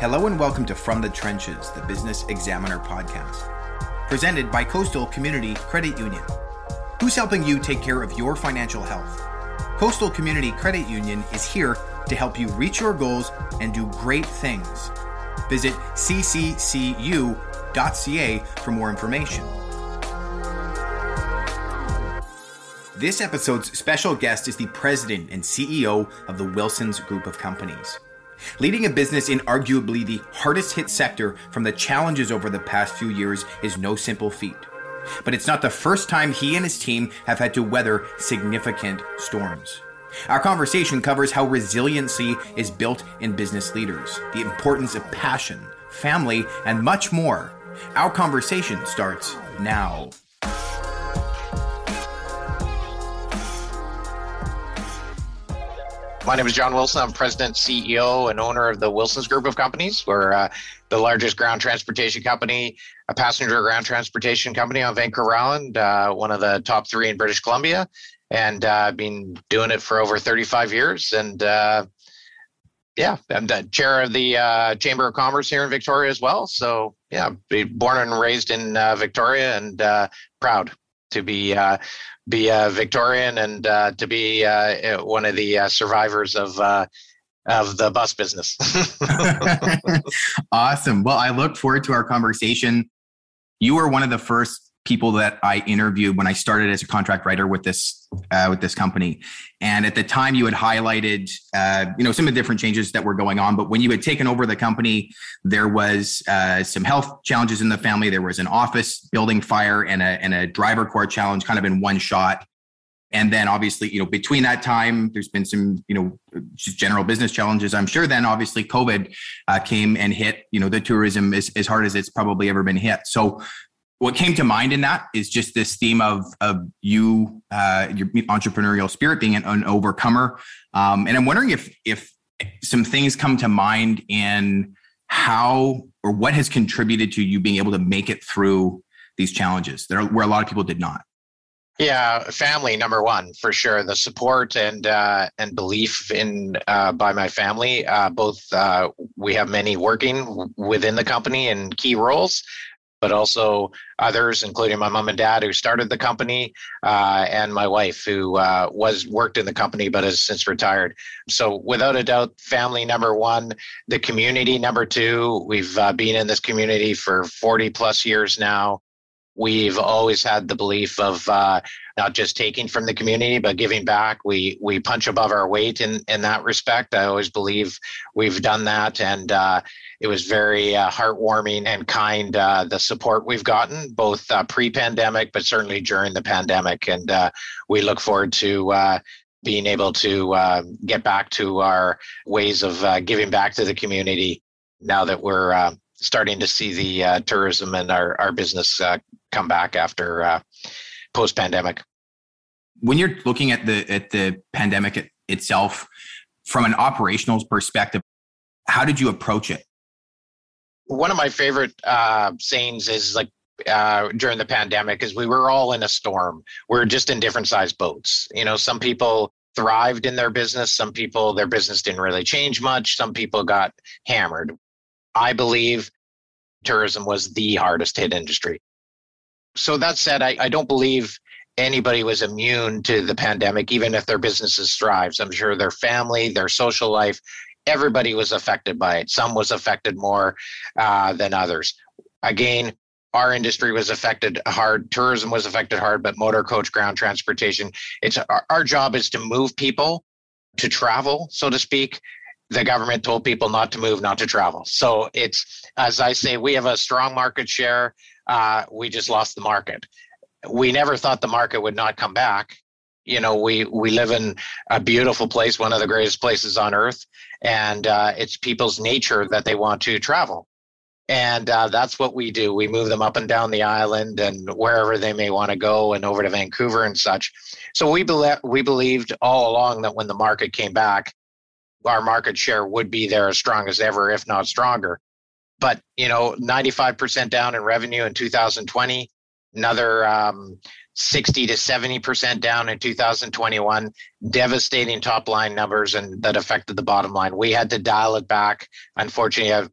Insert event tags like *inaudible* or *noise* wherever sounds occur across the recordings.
Hello and welcome to From the Trenches, the Business Examiner podcast, presented by Coastal Community Credit Union. Who's helping you take care of your financial health? Coastal Community Credit Union is here to help you reach your goals and do great things. Visit cccu.ca for more information. This episode's special guest is the president and CEO of the Wilsons Group of Companies. Leading a business in arguably the hardest hit sector from the challenges over the past few years is no simple feat. But it's not the first time he and his team have had to weather significant storms. Our conversation covers how resiliency is built in business leaders, the importance of passion, family, and much more. Our conversation starts now. My name is John Wilson. I'm president, CEO, and owner of the Wilsons Group of Companies. We're uh, the largest ground transportation company, a passenger ground transportation company on Vancouver Island, uh, one of the top three in British Columbia. And uh, I've been doing it for over 35 years. And uh, yeah, I'm the chair of the uh, Chamber of Commerce here in Victoria as well. So yeah, born and raised in uh, Victoria and proud to be uh, be a Victorian and uh, to be uh, one of the uh, survivors of uh, of the bus business. *laughs* awesome. Well, I look forward to our conversation. You were one of the first people that I interviewed when I started as a contract writer with this uh, with this company. And at the time, you had highlighted uh, you know some of the different changes that were going on. But when you had taken over the company, there was uh, some health challenges in the family. There was an office building fire and a and a driver core challenge, kind of in one shot. And then obviously, you know, between that time, there's been some, you know, just general business challenges. I'm sure then obviously COVID uh, came and hit, you know, the tourism as, as hard as it's probably ever been hit. So what came to mind in that is just this theme of of you uh, your entrepreneurial spirit being an, an overcomer um, and i'm wondering if if some things come to mind in how or what has contributed to you being able to make it through these challenges there where a lot of people did not yeah, family number one for sure. The support and uh, and belief in uh, by my family. Uh, both uh, we have many working within the company in key roles, but also others, including my mom and dad who started the company, uh, and my wife who uh, was worked in the company but has since retired. So, without a doubt, family number one, the community number two. We've uh, been in this community for 40 plus years now. We've always had the belief of uh, not just taking from the community, but giving back. We we punch above our weight in in that respect. I always believe we've done that, and uh, it was very uh, heartwarming and kind uh, the support we've gotten both uh, pre-pandemic but certainly during the pandemic. And uh, we look forward to uh, being able to uh, get back to our ways of giving back to the community now that we're starting to see the tourism and our, our business come back after post-pandemic. When you're looking at the at the pandemic itself from an operational perspective how did you approach it one of my favorite uh, sayings is like uh, during the pandemic is we were all in a storm. We are just in different sized boats. You know, some people thrived in their business. Some people, their business didn't really change much. Some people got hammered. I believe tourism was the hardest hit industry. So that said, I, I don't believe anybody was immune to the pandemic, even if their businesses thrives. I'm sure their family, their social life, everybody was affected by it. Some was affected more uh, than others. Again, our industry was affected hard. Tourism was affected hard, but motor coach ground transportation. It's our, our job is to move people to travel, so to speak. The government told people not to move, not to travel. So it's as I say, we have a strong market share. Uh, we just lost the market. We never thought the market would not come back you know we we live in a beautiful place one of the greatest places on earth and uh, it's people's nature that they want to travel. And uh, that's what we do. We move them up and down the island and wherever they may want to go and over to vancouver and such. So we, be- we believed all along that when the market came back our market share would be there as strong as ever if not stronger. But you know 95% down in revenue in 2020 another um, 60 to 70% down in 2021 devastating top line numbers and that affected the bottom line we had to dial it back unfortunately i've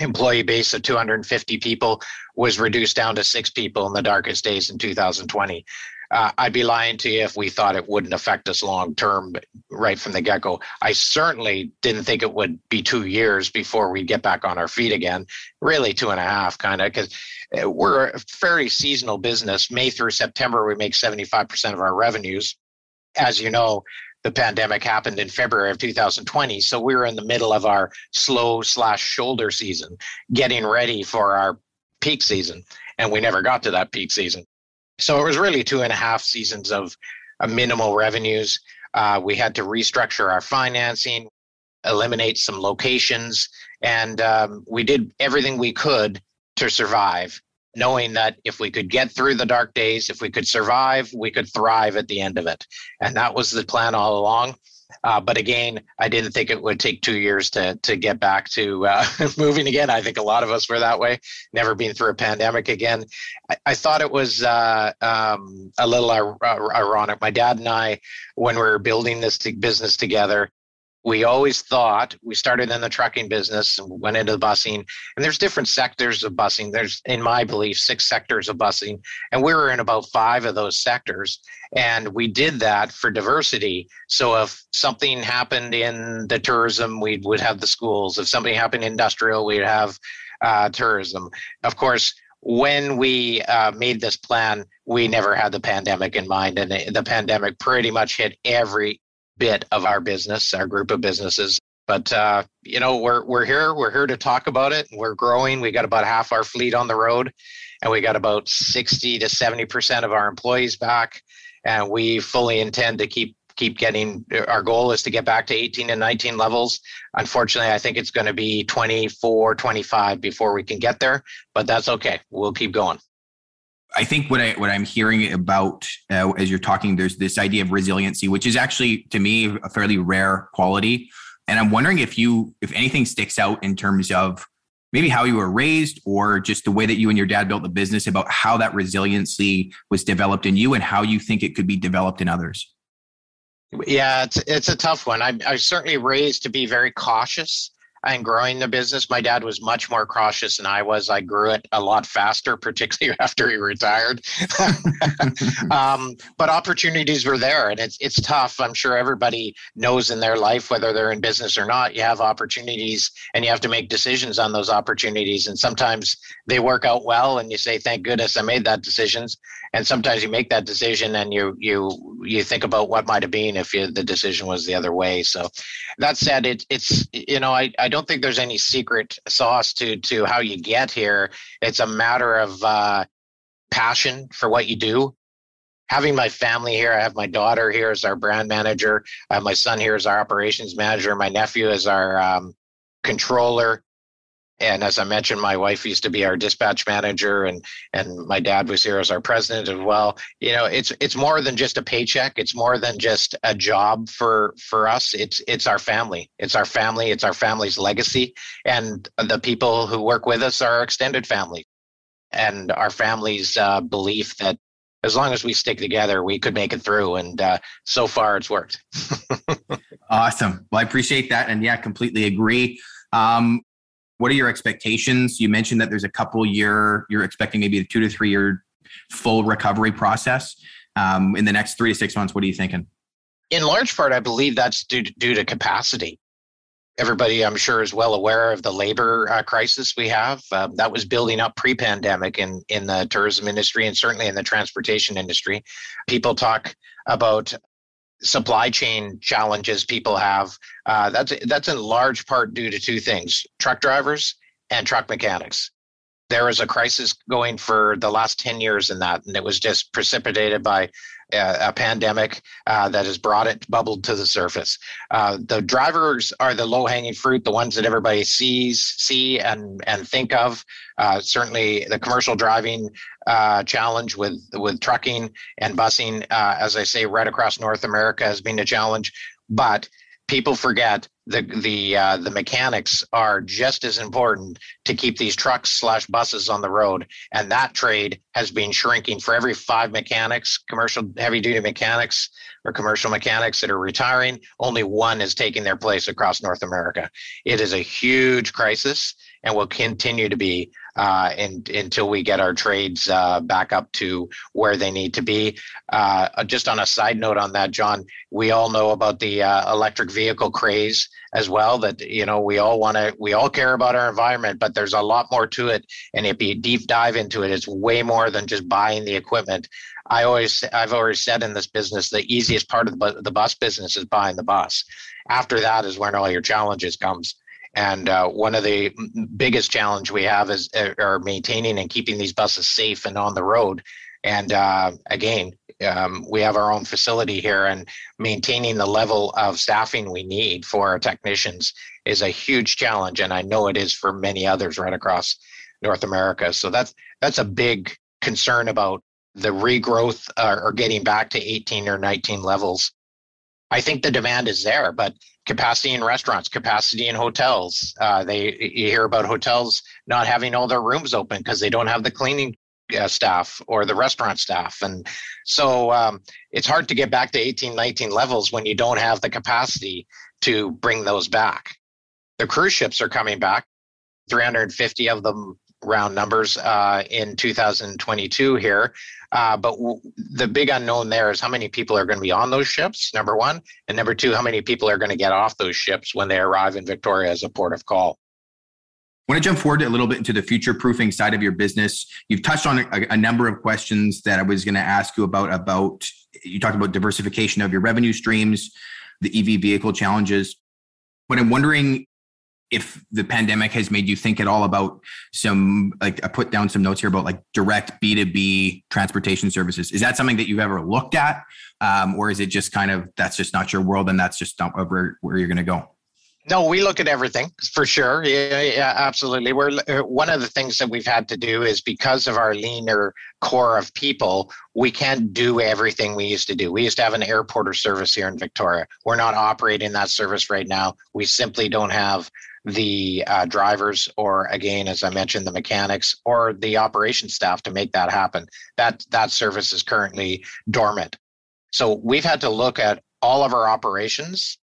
employee base of 250 people was reduced down to six people in the darkest days in 2020 uh, I'd be lying to you if we thought it wouldn't affect us long term right from the get go. I certainly didn't think it would be two years before we get back on our feet again. Really, two and a half, kind of, because we're a fairly seasonal business. May through September, we make 75% of our revenues. As you know, the pandemic happened in February of 2020. So we were in the middle of our slow slash shoulder season, getting ready for our peak season. And we never got to that peak season. So it was really two and a half seasons of uh, minimal revenues. Uh, we had to restructure our financing, eliminate some locations, and um, we did everything we could to survive, knowing that if we could get through the dark days, if we could survive, we could thrive at the end of it. And that was the plan all along. Uh, but again, I didn't think it would take two years to to get back to uh, *laughs* moving again. I think a lot of us were that way. Never been through a pandemic again. I, I thought it was uh, um, a little ironic. My dad and I, when we were building this business together, we always thought we started in the trucking business and went into the busing and there's different sectors of busing. There's in my belief six sectors of busing and we were in about five of those sectors and we did that for diversity. So if something happened in the tourism we would have the schools. If something happened in industrial we'd have uh, tourism. Of course when we uh, made this plan, we never had the pandemic in mind, and the, the pandemic pretty much hit every bit of our business, our group of businesses. But uh, you know, we're we're here. We're here to talk about it. We're growing. We got about half our fleet on the road, and we got about sixty to seventy percent of our employees back. And we fully intend to keep keep getting. Our goal is to get back to 18 and 19 levels. Unfortunately, I think it's going to be 24, 25 before we can get there. But that's okay. We'll keep going. I think what I what I'm hearing about uh, as you're talking, there's this idea of resiliency, which is actually to me a fairly rare quality. And I'm wondering if you if anything sticks out in terms of maybe how you were raised or just the way that you and your dad built the business about how that resiliency was developed in you and how you think it could be developed in others. Yeah, it's it's a tough one. I I certainly raised to be very cautious and growing the business. My dad was much more cautious than I was. I grew it a lot faster, *laughs* particularly after he retired. *laughs* um, but opportunities were there, and it's it's tough. I'm sure everybody knows in their life, whether they're in business or not, you have opportunities, and you have to make decisions on those opportunities. And sometimes they work out well, and you say, "Thank goodness I made that decisions." And sometimes you make that decision, and you you you think about what might have been if you, the decision was the other way. So, that said, it, it's you know I, I don't think there's any secret sauce to to how you get here. It's a matter of uh, passion for what you do. Having my family here, I have my daughter here as our brand manager. I have my son here as our operations manager. My nephew as our um, controller and as I mentioned, my wife used to be our dispatch manager, and and my dad was here as our president as well. You know, it's it's more than just a paycheck. It's more than just a job for for us. It's it's our family. It's our family. It's our family's legacy, and the people who work with us are our extended family, and our family's uh, belief that as long as we stick together, we could make it through. And uh, so far, it's worked. *laughs* awesome. Well, I appreciate that, and yeah, completely agree. Um, what are your expectations? You mentioned that there's a couple year, you're expecting maybe a two to three year full recovery process. Um, in the next three to six months, what are you thinking? In large part, I believe that's due to, due to capacity. Everybody, I'm sure, is well aware of the labor uh, crisis we have. Uh, that was building up pre-pandemic in in the tourism industry and certainly in the transportation industry. People talk about supply chain challenges people have. Uh, that's that's in large part due to two things: truck drivers and truck mechanics. There is a crisis going for the last ten years in that, and it was just precipitated by a pandemic uh, that has brought it bubbled to the surface. Uh, the drivers are the low hanging fruit, the ones that everybody sees, see, and and think of. Uh, certainly, the commercial driving uh, challenge with with trucking and busing, uh, as I say, right across North America has been a challenge. But people forget the the uh, the mechanics are just as important to keep these trucks slash buses on the road, and that trade has been shrinking. For every five mechanics, commercial heavy duty mechanics or commercial mechanics that are retiring, only one is taking their place across North America. It is a huge crisis. and will continue to be uh, in, until we get our trades uh, back up to where they need to be. Uh, just on a side note on that, John, we all know about the uh, electric vehicle craze as well. That you know we all want to, we all care about our environment, but there's a lot more to it. And if you deep dive into it, it's way more than just buying the equipment. I always, I've always said in this business, the easiest part of the, the bus business is buying the bus. After that is when all your challenges comes. And uh, one of the biggest challenge we have is uh, are maintaining and keeping these buses safe and on the road. And uh, again, um, we have our own facility here, and maintaining the level of staffing we need for our technicians is a huge challenge. And I know it is for many others right across North America. So that's that's a big concern about the regrowth uh, or getting back to 18 or 19 levels. I think the demand is there, but capacity in restaurants, capacity in hotels. Uh, they you hear about hotels not having all their rooms open because they don't have the cleaning uh, staff or the restaurant staff, and so um, it's hard to get back to 18, 19 levels when you don't have the capacity to bring those back. The cruise ships are coming back. 350 of them round numbers uh, in 2022 here. Uh, but w- the big unknown there is how many people are going to be on those ships, number one. And number two, how many people are going to get off those ships when they arrive in Victoria as a port of call. I want to jump forward a little bit into the future proofing side of your business. You've touched on a, a number of questions that I was going to ask you about. About you talked about diversification of your revenue streams, the EV vehicle challenges. But I'm wondering if the pandemic has made you think at all about some like i put down some notes here about like direct b2b transportation services is that something that you've ever looked at um, or is it just kind of that's just not your world and that's just not where, where you're to go no, we look at everything for sure. Yeah, yeah, absolutely. We're uh, one of the things that we've had to do is because of our leaner core of people, we can't do everything we used to do. We used to have an airporter service here in Victoria. We're not operating that service right now. We simply don't have the uh, drivers or again as i mentioned the mechanics or the operation staff to make that happen that that service is currently dormant so we've had to look at all of our operations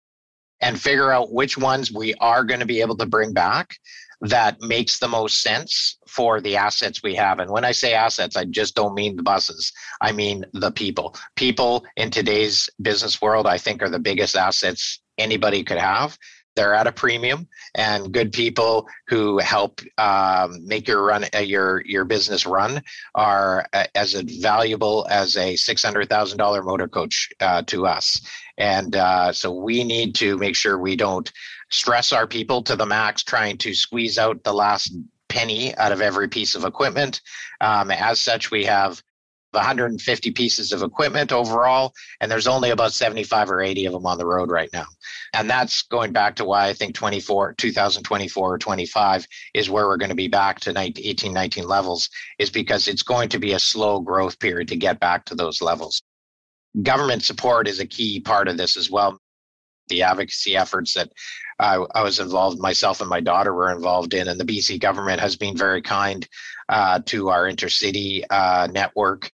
and figure out which ones we are going to be able to bring back that makes the most sense for the assets we have. And when I say assets, I just don't mean the buses. I mean the people. People in today's business world, I think, are the biggest assets anybody could have they're at a premium and good people who help um, make your run uh, your your business run are uh, as valuable as a $600000 motor coach uh, to us and uh, so we need to make sure we don't stress our people to the max trying to squeeze out the last penny out of every piece of equipment um, as such we have 150 pieces of equipment overall, and there's only about 75 or 80 of them on the road right now. And that's going back to why I think 24, 2024 or 25 is where we're going to be back to 19, 18, 19 levels, is because it's going to be a slow growth period to get back to those levels. Government support is a key part of this as well. The advocacy efforts that I, I was involved, myself and my daughter were involved in, and the BC government has been very kind uh, to our intercity uh, network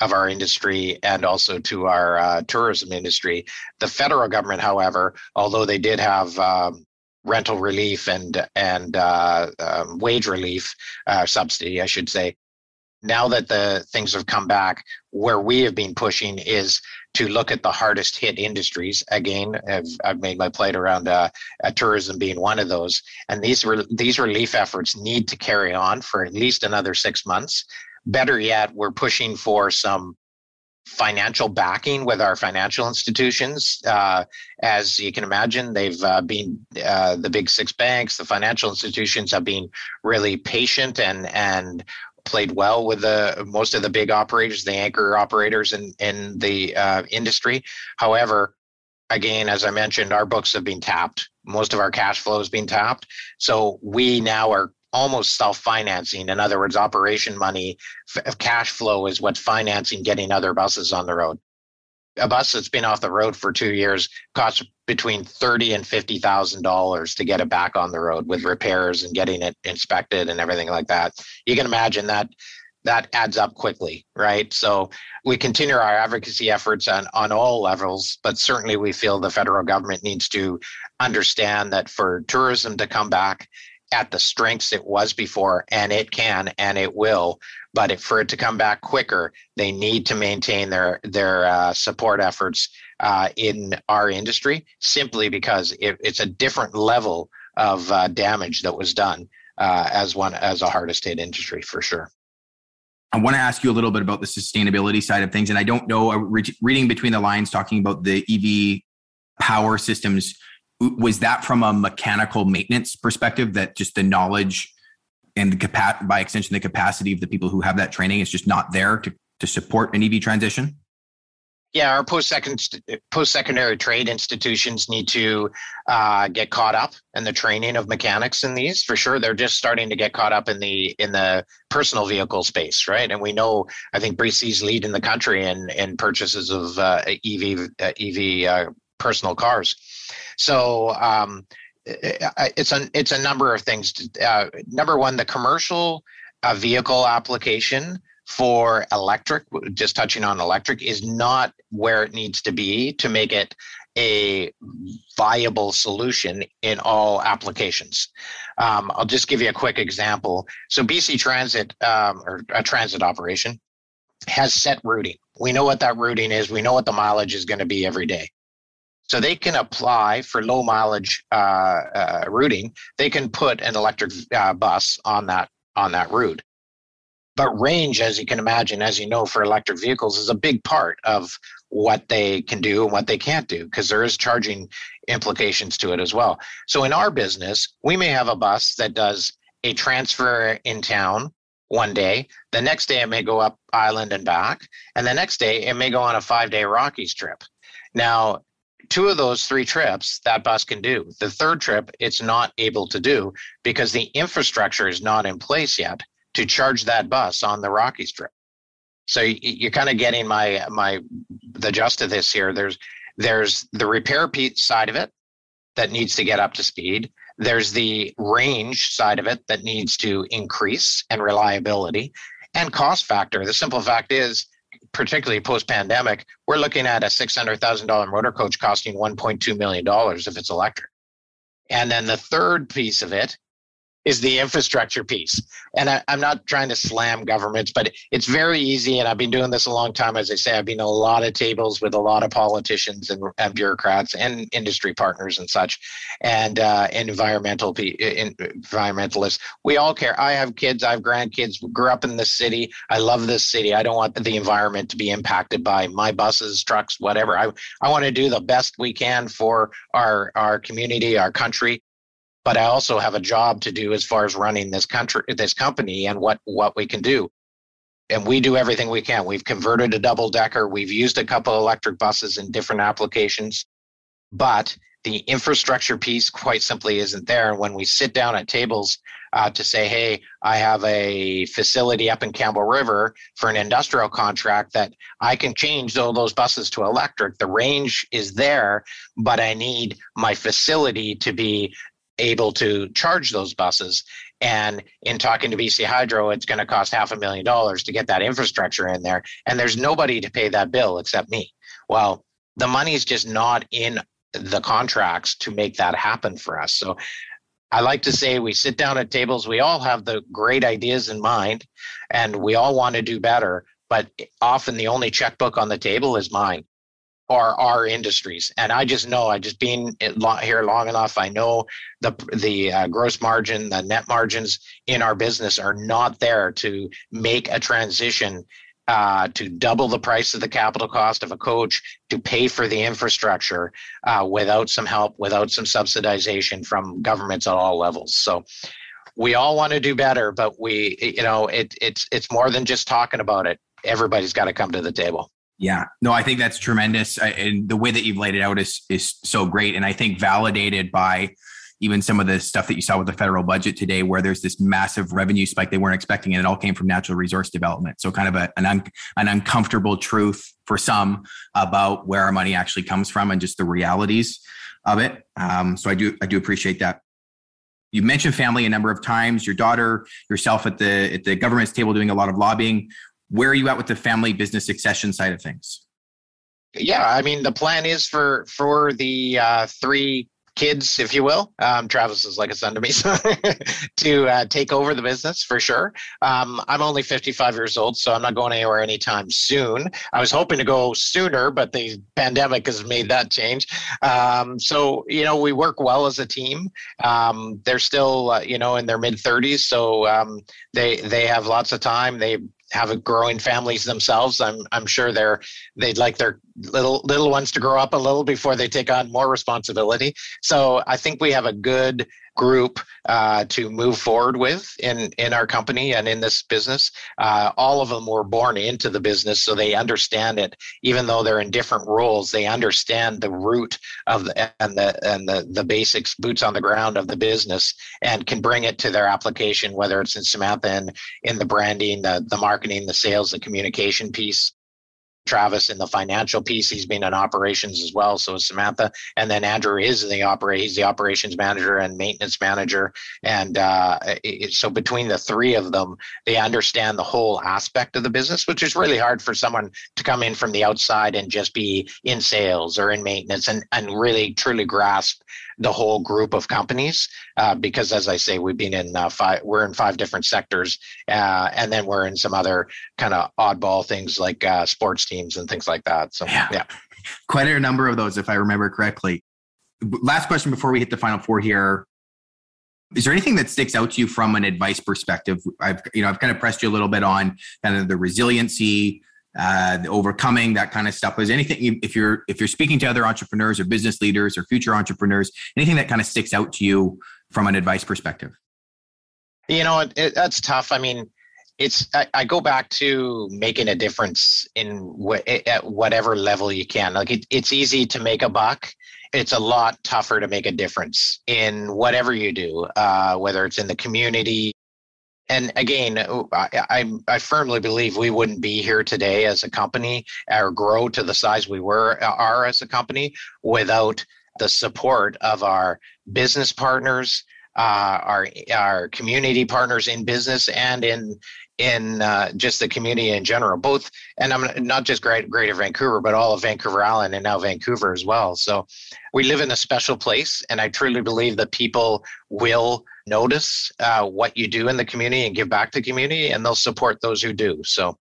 of our industry and also to our uh, tourism industry. The federal government, however, although they did have um, rental relief and and uh, um, wage relief uh, subsidy, I should say, now that the things have come back, where we have been pushing is to look at the hardest hit industries. Again, I've, I've made my plate around uh, uh, tourism being one of those, and these re- these relief efforts need to carry on for at least another six months better yet, we're pushing for some financial backing with our financial institutions. Uh, as you can imagine, they've uh, been uh, the big six banks, the financial institutions have been really patient and and played well with the most of the big operators, the anchor operators in in the uh, industry. However, again, as I mentioned, our books have been tapped. Most of our cash flow has been tapped. So we now are almost self-financing. In other words, operation money, f- cash flow is what's financing getting other buses on the road. A bus that's been off the road for two years costs between thirty and fifty thousand dollars to get it back on the road with repairs and getting it inspected and everything like that. You can imagine that that adds up quickly, right? So we continue our advocacy efforts on, on all levels, but certainly we feel the federal government needs to understand that for tourism to come back at the strengths it was before, and it can and it will. But for it to come back quicker, they need to maintain their their uh, support efforts uh, in our industry, simply because it, it's a different level of uh, damage that was done uh, as one as a hardest hit industry for sure. I want to ask you a little bit about the sustainability side of things, and I don't know. Uh, reading between the lines, talking about the EV power systems was that from a mechanical maintenance perspective that just the knowledge and the capa- by extension the capacity of the people who have that training is just not there to, to support an ev transition? Yeah our post post-secondary trade institutions need to uh, get caught up in the training of mechanics in these for sure. They're just starting to get caught up in the in the personal vehicle space right? And we know i think BC's lead in the country in in purchases of uh, ev uh, ev uh, personal cars so um, it's a it's a number of things. Uh, number one, the commercial uh, vehicle application for electric, just touching on electric, is not where it needs to be to make it a viable solution in all applications. Um, I'll just give you a quick example. So BC Transit, um, or a transit operation, has set routing. We know what that routing is. We know what the mileage is going to be every day. So they can apply for low mileage uh, uh, routing. They can put an electric uh, bus on that on that route. But range, as you can imagine, as you know, for electric vehicles is a big part of what they can do and what they can't do because there is charging implications to it as well. So in our business, we may have a bus that does a transfer in town one day. The next day, it may go up island and back. And the next day, it may go on a five day Rockies trip. Now, two of those three trips that bus can do. The third trip, it's not able to do because the infrastructure is not in place yet to charge that bus on the Rockies trip. So you're kind of getting my my the gist of this here. There's there's the repair side of it that needs to get up to speed. There's the range side of it that needs to increase and reliability and cost factor. The simple fact is particularly post pandemic, we're looking at a $600,000 motor coach costing $1.2 million if it's electric. And then the third piece of it is the infrastructure piece. And I, am not trying to slam governments, but it's very easy. And I've been doing this a long time. As I say, I've been a lot of tables with a lot of politicians and, and bureaucrats and industry partners and such, and uh, environmental environmentalists. We all care. I have kids. I have grandkids. Grew up in this city. I love this city. I don't want the environment to be impacted by my buses, trucks, whatever. I I want to do the best we can for our our community, our country but I also have a job to do as far as running this country, this company, and what what we can do. And we do everything we can. We've converted a double decker. We've used a couple electric buses in different applications, but the infrastructure piece quite simply isn't there. And when we sit down at tables uh, to say, hey, I have a facility up in Campbell River for an industrial contract that I can change all those buses to electric. The range is there, but I need my facility to be able to charge those buses. And in talking to BC Hydro, it's going to cost half a million dollars to get that infrastructure in there. And there's nobody to pay that bill except me. Well, the money is just not in the contracts to make that happen for us. So I like to say we sit down at tables, we all have the great ideas in mind, and we all want to do better. But often the only checkbook on the table is mine are our industries. And I just know, I just being here long enough. I know the the uh, gross margin, the net margins in our business are not there to make a transition uh, to double the price of the capital cost of a coach to pay for the infrastructure uh, without some help, without some subsidization from governments at all levels. So we all want to do better, but we, you know, it, it's it's more than just talking about it. Everybody's got to come to the table. Yeah, no, I think that's tremendous, and the way that you've laid it out is is so great, and I think validated by even some of the stuff that you saw with the federal budget today, where there's this massive revenue spike they weren't expecting, and it all came from natural resource development. So, kind of a, an un, an uncomfortable truth for some about where our money actually comes from and just the realities of it. Um, so, I do I do appreciate that. You mentioned family a number of times. Your daughter, yourself at the at the government's table doing a lot of lobbying where are you at with the family business succession side of things? Yeah, I mean the plan is for for the uh, three kids, if you will. Um, Travis is like a son to me, *laughs* so to uh, take over the business for sure. Um, I'm only 55 years old, so I'm not going anywhere anytime soon. I was hoping to go sooner, but the pandemic has made that change. Um, so, you know, we work well as a team. Um, they're still, uh, you know, in their mid 30s, so um, they they have lots of time. They have a growing families themselves. I'm I'm sure they're they'd like their little little ones to grow up a little before they take on more responsibility. So I think we have a good group uh, to move forward with in in our company and in this business. Uh, all of them were born into the business, so they understand it. Even though they're in different roles, they understand the root of the and the and the the basics, boots on the ground of the business, and can bring it to their application, whether it's in Samantha and in the branding, the the marketing, the sales, the communication piece. Travis in the financial piece. He's been in operations as well. So is Samantha, and then Andrew is the operate. He's the operations manager and maintenance manager. And uh, it, so between the three of them, they understand the whole aspect of the business, which is really hard for someone to come in from the outside and just be in sales or in maintenance and and really truly grasp the whole group of companies uh, because as i say we've been in uh, five we're in five different sectors uh, and then we're in some other kind of oddball things like uh, sports teams and things like that so yeah. yeah. Quite a number of those if i remember correctly. Last question before we hit the final four here. Is there anything that sticks out to you from an advice perspective? I've you know i've kind of pressed you a little bit on kind of the resiliency uh, overcoming that kind of stuff. Is anything if you're if you're speaking to other entrepreneurs or business leaders or future entrepreneurs, anything that kind of sticks out to you from an advice perspective? You know, it, it, that's tough. I mean, it's I, I, go back to making a difference in wh- at whatever level you can. Like it, it's easy to make a buck. It's a lot tougher to make a difference in whatever you do, uh, whether it's in the community, and again, I, I, I, firmly believe we wouldn't be here today as a company or grow to the size we were are as a company without the support of our business partners, uh, our our community partners in business and in in uh, just the community in general. Both, and I'm not just great, Greater Vancouver, but all of Vancouver Island and now Vancouver as well. So we live in a special place, and I truly believe that people will notice uh, what you do in the community and give back to the community, and they'll support those who do. So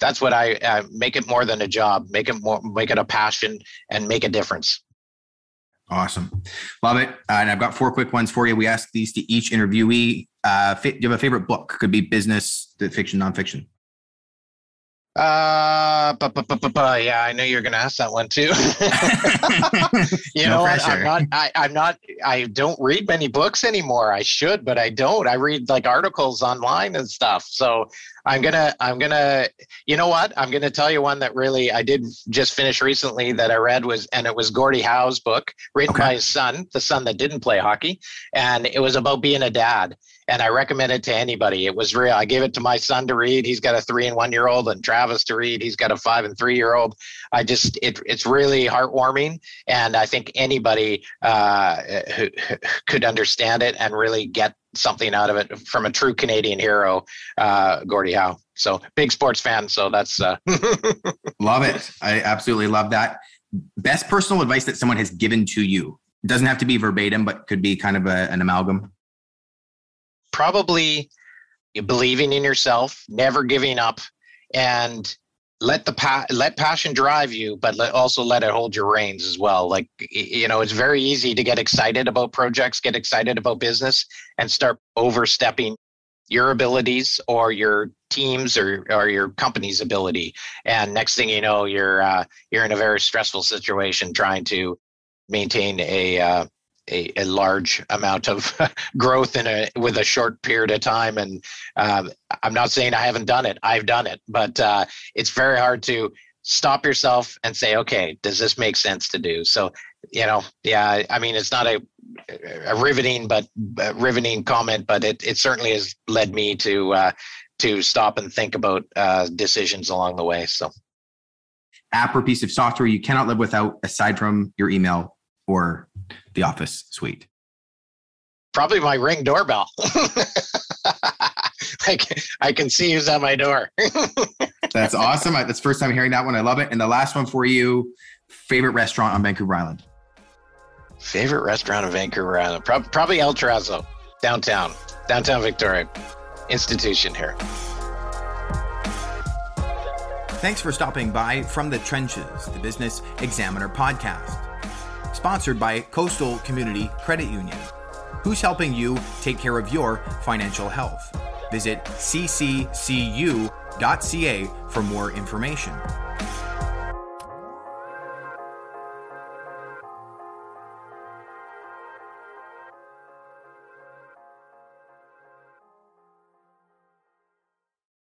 that's what I uh, make it more than a job, make it more, make it a passion, and make a difference. Awesome, love it. Uh, and I've got four quick ones for you. We ask these to each interviewee. Uh, do you have a favorite book? Could be business, fiction, nonfiction. Uh, but, but, but, but, yeah, I know you're going to ask that one too. *laughs* you no know what? I'm not, I, I'm not, I don't read many books anymore. I should, but I don't. I read like articles online and stuff. So I'm gonna, I'm gonna, you know what? I'm gonna tell you one that really I did just finish recently that I read was, and it was Gordie Howe's book, written okay. by his son, the son that didn't play hockey, and it was about being a dad. And I recommend it to anybody. It was real. I gave it to my son to read. He's got a three and one year old, and Travis to read. He's got a five and three year old. I just, it, it's really heartwarming, and I think anybody uh, who, could understand it and really get something out of it from a true Canadian hero, uh, Gordie Howe. So big sports fan. So that's uh *laughs* love it. I absolutely love that. Best personal advice that someone has given to you. It doesn't have to be verbatim, but could be kind of a, an amalgam. Probably believing in yourself, never giving up, and let the pa- let passion drive you but let, also let it hold your reins as well. Like you know it's very easy to get excited about projects get excited about business and start overstepping your abilities or your teams or, or your company's ability. And next thing you know you're uh, you're in a very stressful situation trying to maintain a uh, a, a, large amount of *laughs* growth in a with a short period of time. And um, I'm not saying I haven't done it; I've done it, but uh, it's very hard to stop yourself and say, "Okay, does this make sense to do?" So, you know, yeah, I mean, it's not a, a riveting but a riveting comment, but it it certainly has led me to uh, to stop and think about uh, decisions along the way. So. App or piece of software you cannot live without aside from your email or the office suite? Probably my ring doorbell. *laughs* I, can, I can see who's at my door. *laughs* That's awesome. That's first time hearing that one. I love it. And the last one for you favorite restaurant on Vancouver Island? Favorite restaurant in Vancouver Island? Pro- probably El Terrazzo, downtown, downtown Victoria. Institution here. Thanks for stopping by from the trenches, the Business Examiner podcast. Sponsored by Coastal Community Credit Union. Who's helping you take care of your financial health? Visit cccu.ca for more information.